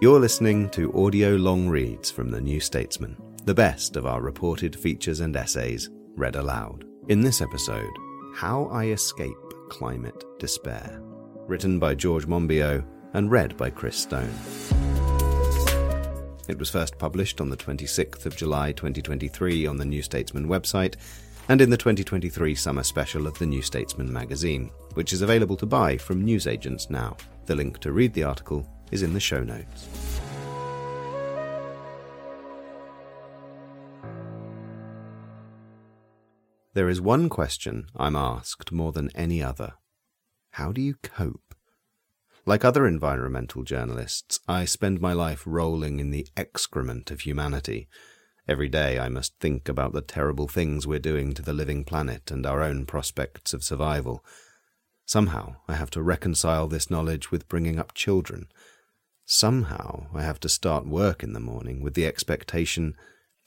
You're listening to audio long reads from The New Statesman, the best of our reported features and essays read aloud. In this episode, How I Escape Climate Despair, written by George Monbiot and read by Chris Stone. It was first published on the 26th of July 2023 on the New Statesman website and in the 2023 summer special of the New Statesman magazine, which is available to buy from newsagents now. The link to read the article is in the show notes. There is one question I'm asked more than any other. How do you cope? Like other environmental journalists, I spend my life rolling in the excrement of humanity. Every day I must think about the terrible things we're doing to the living planet and our own prospects of survival. Somehow I have to reconcile this knowledge with bringing up children. Somehow I have to start work in the morning with the expectation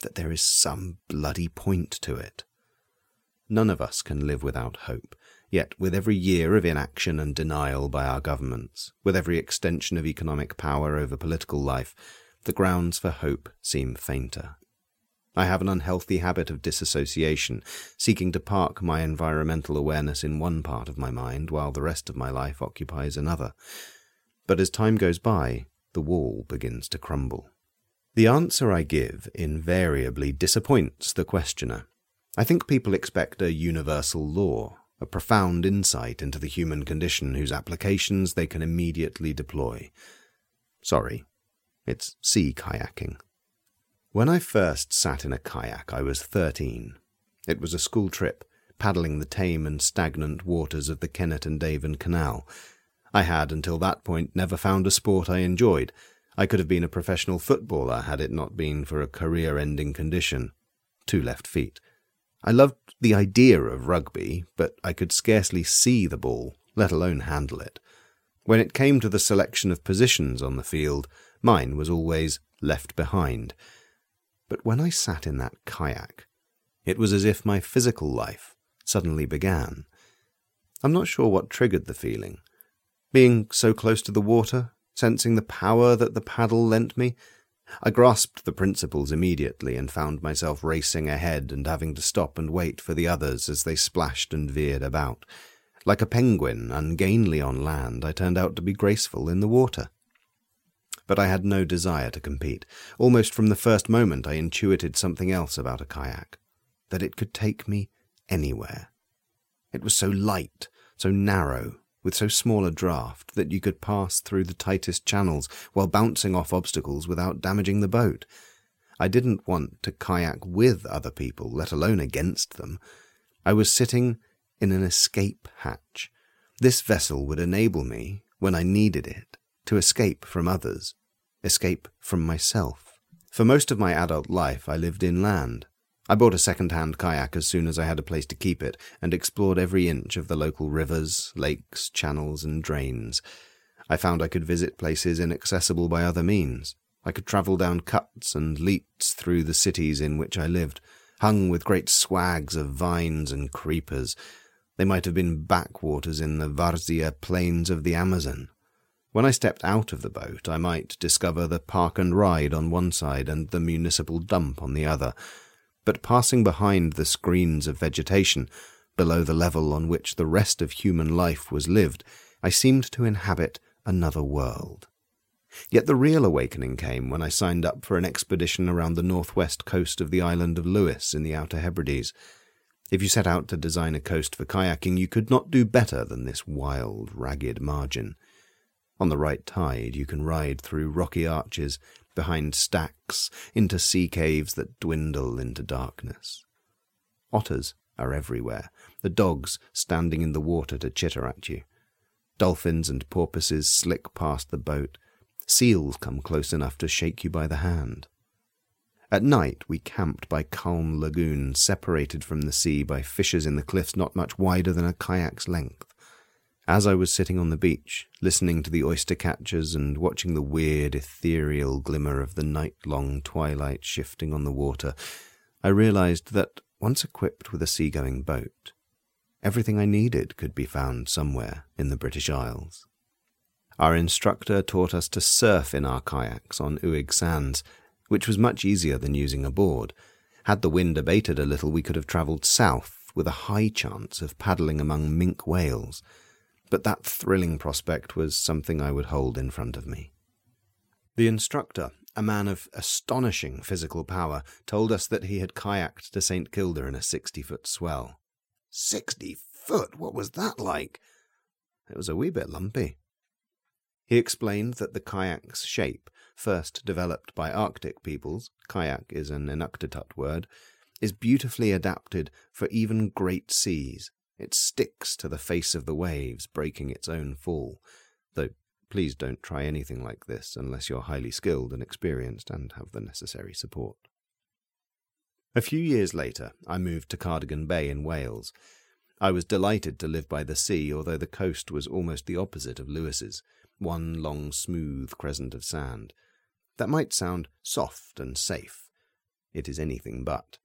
that there is some bloody point to it. None of us can live without hope. Yet, with every year of inaction and denial by our governments, with every extension of economic power over political life, the grounds for hope seem fainter. I have an unhealthy habit of disassociation, seeking to park my environmental awareness in one part of my mind while the rest of my life occupies another. But as time goes by, the wall begins to crumble. The answer I give invariably disappoints the questioner. I think people expect a universal law, a profound insight into the human condition whose applications they can immediately deploy. Sorry, it's sea kayaking. When I first sat in a kayak, I was 13. It was a school trip, paddling the tame and stagnant waters of the Kennet and Avon Canal. I had, until that point, never found a sport I enjoyed. I could have been a professional footballer had it not been for a career ending condition two left feet. I loved the idea of rugby, but I could scarcely see the ball, let alone handle it. When it came to the selection of positions on the field, mine was always left behind. But when I sat in that kayak, it was as if my physical life suddenly began. I'm not sure what triggered the feeling. Being so close to the water, sensing the power that the paddle lent me, I grasped the principles immediately and found myself racing ahead and having to stop and wait for the others as they splashed and veered about. Like a penguin, ungainly on land, I turned out to be graceful in the water. But I had no desire to compete. Almost from the first moment, I intuited something else about a kayak that it could take me anywhere. It was so light, so narrow, with so small a draft that you could pass through the tightest channels while bouncing off obstacles without damaging the boat. I didn't want to kayak with other people, let alone against them. I was sitting in an escape hatch. This vessel would enable me, when I needed it, to escape from others, escape from myself. For most of my adult life, I lived inland, I bought a second-hand kayak as soon as I had a place to keep it and explored every inch of the local rivers, lakes, channels, and drains. I found I could visit places inaccessible by other means. I could travel down cuts and leats through the cities in which I lived, hung with great swags of vines and creepers. They might have been backwaters in the Varzea plains of the Amazon. When I stepped out of the boat, I might discover the park and ride on one side and the municipal dump on the other but passing behind the screens of vegetation, below the level on which the rest of human life was lived, I seemed to inhabit another world. Yet the real awakening came when I signed up for an expedition around the northwest coast of the island of Lewis in the Outer Hebrides. If you set out to design a coast for kayaking, you could not do better than this wild, ragged margin. On the right tide, you can ride through rocky arches, behind stacks, into sea caves that dwindle into darkness. Otters are everywhere, the dogs standing in the water to chitter at you. Dolphins and porpoises slick past the boat. Seals come close enough to shake you by the hand. At night, we camped by calm lagoons separated from the sea by fissures in the cliffs not much wider than a kayak's length. As I was sitting on the beach, listening to the oyster catchers and watching the weird ethereal glimmer of the night long twilight shifting on the water, I realized that, once equipped with a seagoing boat, everything I needed could be found somewhere in the British Isles. Our instructor taught us to surf in our kayaks on Uig sands, which was much easier than using a board. Had the wind abated a little, we could have travelled south with a high chance of paddling among minke whales but that thrilling prospect was something I would hold in front of me. The instructor, a man of astonishing physical power, told us that he had kayaked to St. Kilda in a 60 foot swell. Sixty foot? What was that like? It was a wee bit lumpy. He explained that the kayak's shape, first developed by Arctic peoples, kayak is an Inuktitut word, is beautifully adapted for even great seas, it sticks to the face of the waves, breaking its own fall. Though please don't try anything like this unless you're highly skilled and experienced and have the necessary support. A few years later, I moved to Cardigan Bay in Wales. I was delighted to live by the sea, although the coast was almost the opposite of Lewis's, one long smooth crescent of sand. That might sound soft and safe. It is anything but.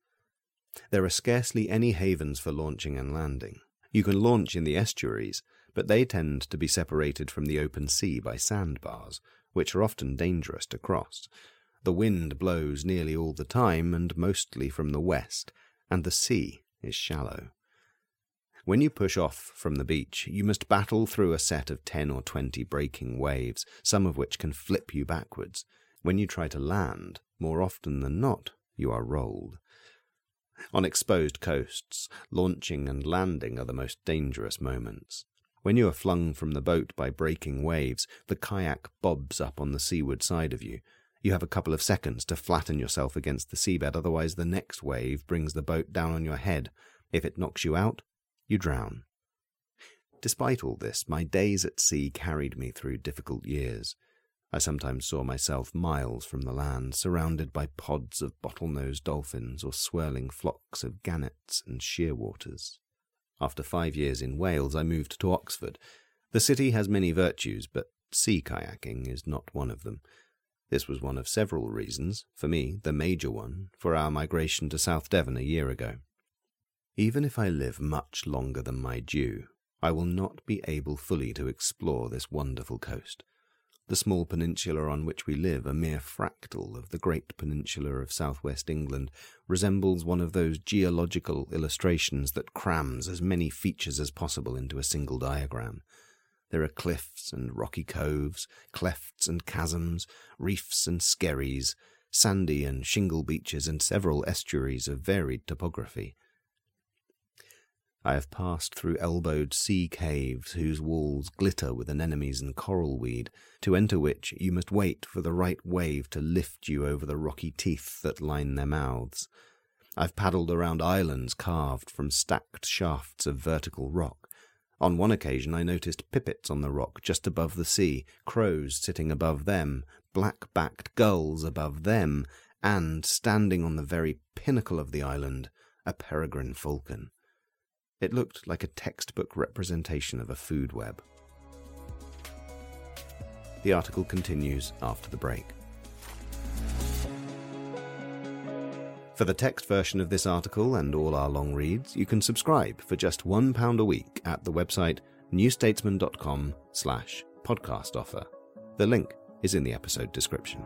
There are scarcely any havens for launching and landing. You can launch in the estuaries, but they tend to be separated from the open sea by sandbars, which are often dangerous to cross. The wind blows nearly all the time and mostly from the west, and the sea is shallow. When you push off from the beach, you must battle through a set of ten or twenty breaking waves, some of which can flip you backwards. When you try to land, more often than not, you are rolled. On exposed coasts, launching and landing are the most dangerous moments. When you are flung from the boat by breaking waves, the kayak bobs up on the seaward side of you. You have a couple of seconds to flatten yourself against the seabed, otherwise, the next wave brings the boat down on your head. If it knocks you out, you drown. Despite all this, my days at sea carried me through difficult years. I sometimes saw myself miles from the land, surrounded by pods of bottlenose dolphins or swirling flocks of gannets and shearwaters. After five years in Wales, I moved to Oxford. The city has many virtues, but sea kayaking is not one of them. This was one of several reasons, for me, the major one, for our migration to South Devon a year ago. Even if I live much longer than my due, I will not be able fully to explore this wonderful coast. The small peninsula on which we live, a mere fractal of the great peninsula of southwest England, resembles one of those geological illustrations that crams as many features as possible into a single diagram. There are cliffs and rocky coves, clefts and chasms, reefs and skerries, sandy and shingle beaches, and several estuaries of varied topography. I have passed through elbowed sea caves whose walls glitter with anemones and coral weed, to enter which you must wait for the right wave to lift you over the rocky teeth that line their mouths. I've paddled around islands carved from stacked shafts of vertical rock. On one occasion I noticed pipits on the rock just above the sea, crows sitting above them, black-backed gulls above them, and, standing on the very pinnacle of the island, a peregrine falcon. It looked like a textbook representation of a food web. The article continues after the break. For the text version of this article and all our long reads, you can subscribe for just £1 a week at the website newstatesman.com slash podcast offer. The link is in the episode description.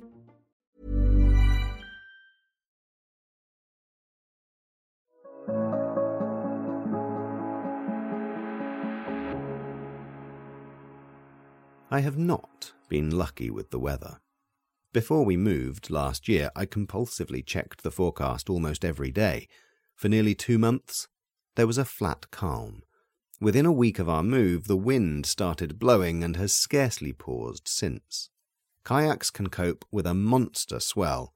I have not been lucky with the weather. Before we moved last year, I compulsively checked the forecast almost every day. For nearly two months, there was a flat calm. Within a week of our move, the wind started blowing and has scarcely paused since. Kayaks can cope with a monster swell,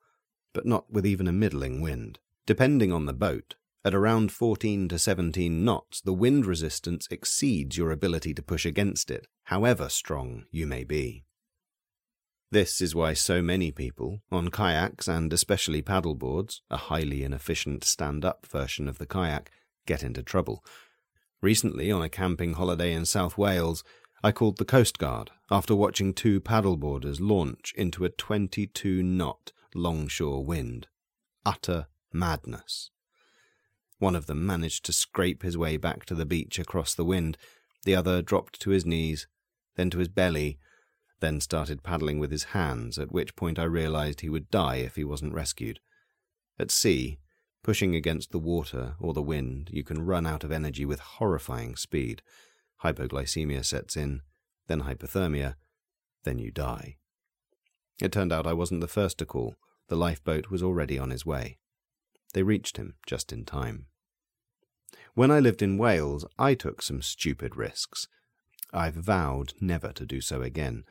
but not with even a middling wind. Depending on the boat, at around 14 to 17 knots, the wind resistance exceeds your ability to push against it, however strong you may be. This is why so many people, on kayaks and especially paddleboards, a highly inefficient stand up version of the kayak, get into trouble. Recently, on a camping holiday in South Wales, I called the Coast Guard after watching two paddleboarders launch into a 22 knot longshore wind. Utter madness. One of them managed to scrape his way back to the beach across the wind. The other dropped to his knees, then to his belly, then started paddling with his hands, at which point I realized he would die if he wasn't rescued. At sea, pushing against the water or the wind, you can run out of energy with horrifying speed. Hypoglycemia sets in, then hypothermia, then you die. It turned out I wasn't the first to call. The lifeboat was already on his way. They reached him just in time. When I lived in Wales, I took some stupid risks. I've vowed never to do so again.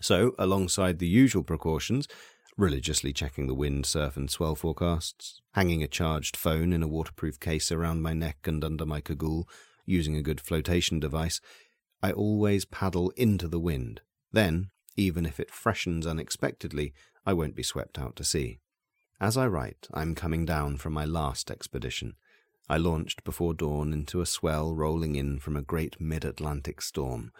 So, alongside the usual precautions, religiously checking the wind, surf, and swell forecasts, hanging a charged phone in a waterproof case around my neck and under my cagoule, using a good flotation device, I always paddle into the wind. Then, even if it freshens unexpectedly, I won't be swept out to sea. As I write, I'm coming down from my last expedition. I launched before dawn into a swell rolling in from a great mid Atlantic storm.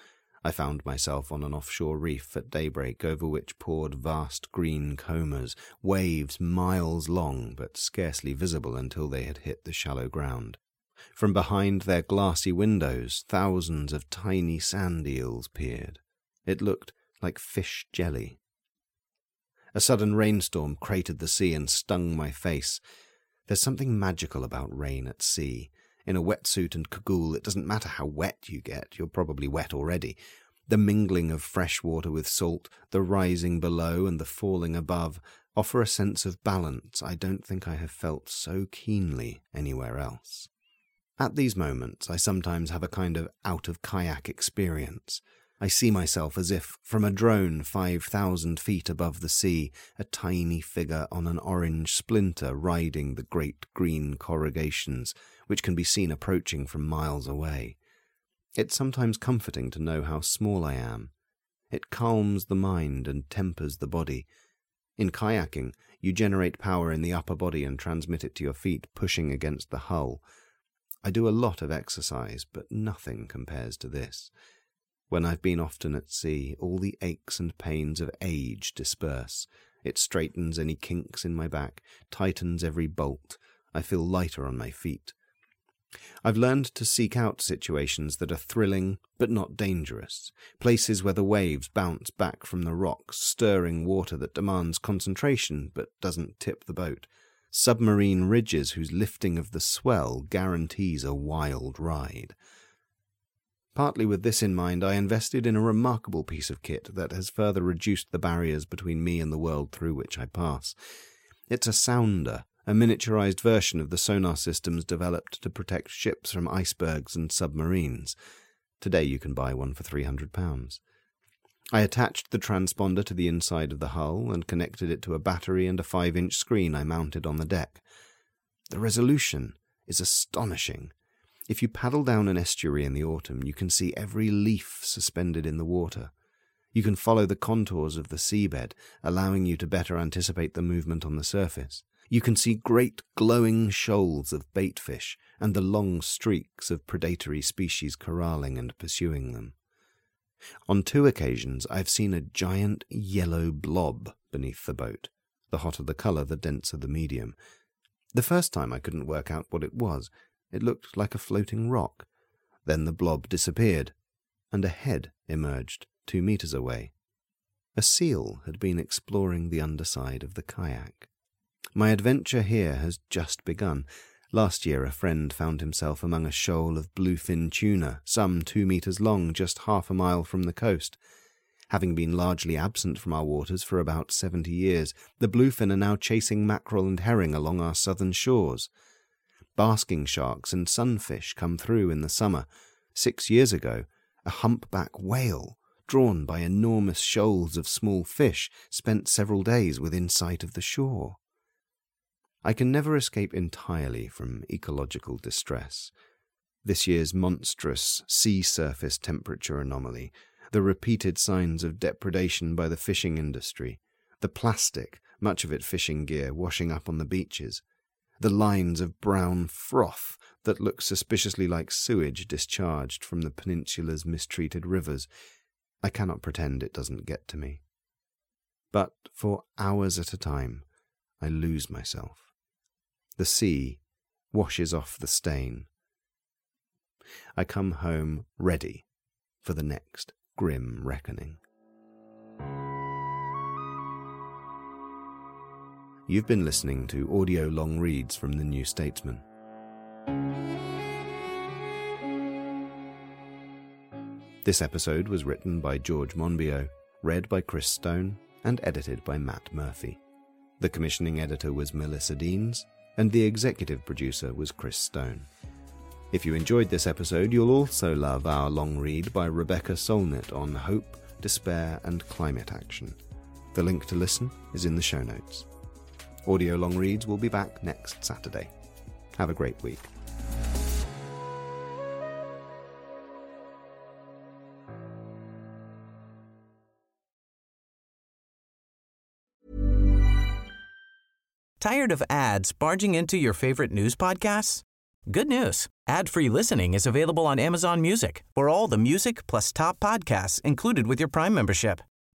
I found myself on an offshore reef at daybreak over which poured vast green combers, waves miles long but scarcely visible until they had hit the shallow ground. From behind their glassy windows, thousands of tiny sand eels peered. It looked like fish jelly. A sudden rainstorm cratered the sea and stung my face. There's something magical about rain at sea. In a wetsuit and cagoule, it doesn't matter how wet you get, you're probably wet already. The mingling of fresh water with salt, the rising below and the falling above, offer a sense of balance I don't think I have felt so keenly anywhere else. At these moments, I sometimes have a kind of out of kayak experience. I see myself as if, from a drone five thousand feet above the sea, a tiny figure on an orange splinter riding the great green corrugations, which can be seen approaching from miles away. It's sometimes comforting to know how small I am. It calms the mind and tempers the body. In kayaking, you generate power in the upper body and transmit it to your feet, pushing against the hull. I do a lot of exercise, but nothing compares to this. When I've been often at sea, all the aches and pains of age disperse. It straightens any kinks in my back, tightens every bolt. I feel lighter on my feet. I've learned to seek out situations that are thrilling but not dangerous, places where the waves bounce back from the rocks, stirring water that demands concentration but doesn't tip the boat, submarine ridges whose lifting of the swell guarantees a wild ride. Partly with this in mind, I invested in a remarkable piece of kit that has further reduced the barriers between me and the world through which I pass. It's a sounder, a miniaturized version of the sonar systems developed to protect ships from icebergs and submarines. Today you can buy one for £300. I attached the transponder to the inside of the hull and connected it to a battery and a 5 inch screen I mounted on the deck. The resolution is astonishing. If you paddle down an estuary in the autumn, you can see every leaf suspended in the water. You can follow the contours of the seabed, allowing you to better anticipate the movement on the surface. You can see great glowing shoals of bait fish and the long streaks of predatory species corralling and pursuing them. On two occasions, I've seen a giant yellow blob beneath the boat. The hotter the colour, the denser the medium. The first time I couldn't work out what it was. It looked like a floating rock. Then the blob disappeared, and a head emerged two metres away. A seal had been exploring the underside of the kayak. My adventure here has just begun. Last year, a friend found himself among a shoal of bluefin tuna, some two metres long, just half a mile from the coast. Having been largely absent from our waters for about seventy years, the bluefin are now chasing mackerel and herring along our southern shores. Basking sharks and sunfish come through in the summer. Six years ago, a humpback whale, drawn by enormous shoals of small fish, spent several days within sight of the shore. I can never escape entirely from ecological distress. This year's monstrous sea surface temperature anomaly, the repeated signs of depredation by the fishing industry, the plastic, much of it fishing gear, washing up on the beaches, the lines of brown froth that look suspiciously like sewage discharged from the peninsula's mistreated rivers. I cannot pretend it doesn't get to me. But for hours at a time, I lose myself. The sea washes off the stain. I come home ready for the next grim reckoning. You've been listening to audio long reads from the New Statesman. This episode was written by George Monbiot, read by Chris Stone, and edited by Matt Murphy. The commissioning editor was Melissa Denes, and the executive producer was Chris Stone. If you enjoyed this episode, you'll also love our long read by Rebecca Solnit on hope, despair, and climate action. The link to listen is in the show notes. Audio Long Reads will be back next Saturday. Have a great week. Tired of ads barging into your favorite news podcasts? Good news. Ad-free listening is available on Amazon Music for all the music plus top podcasts included with your Prime membership.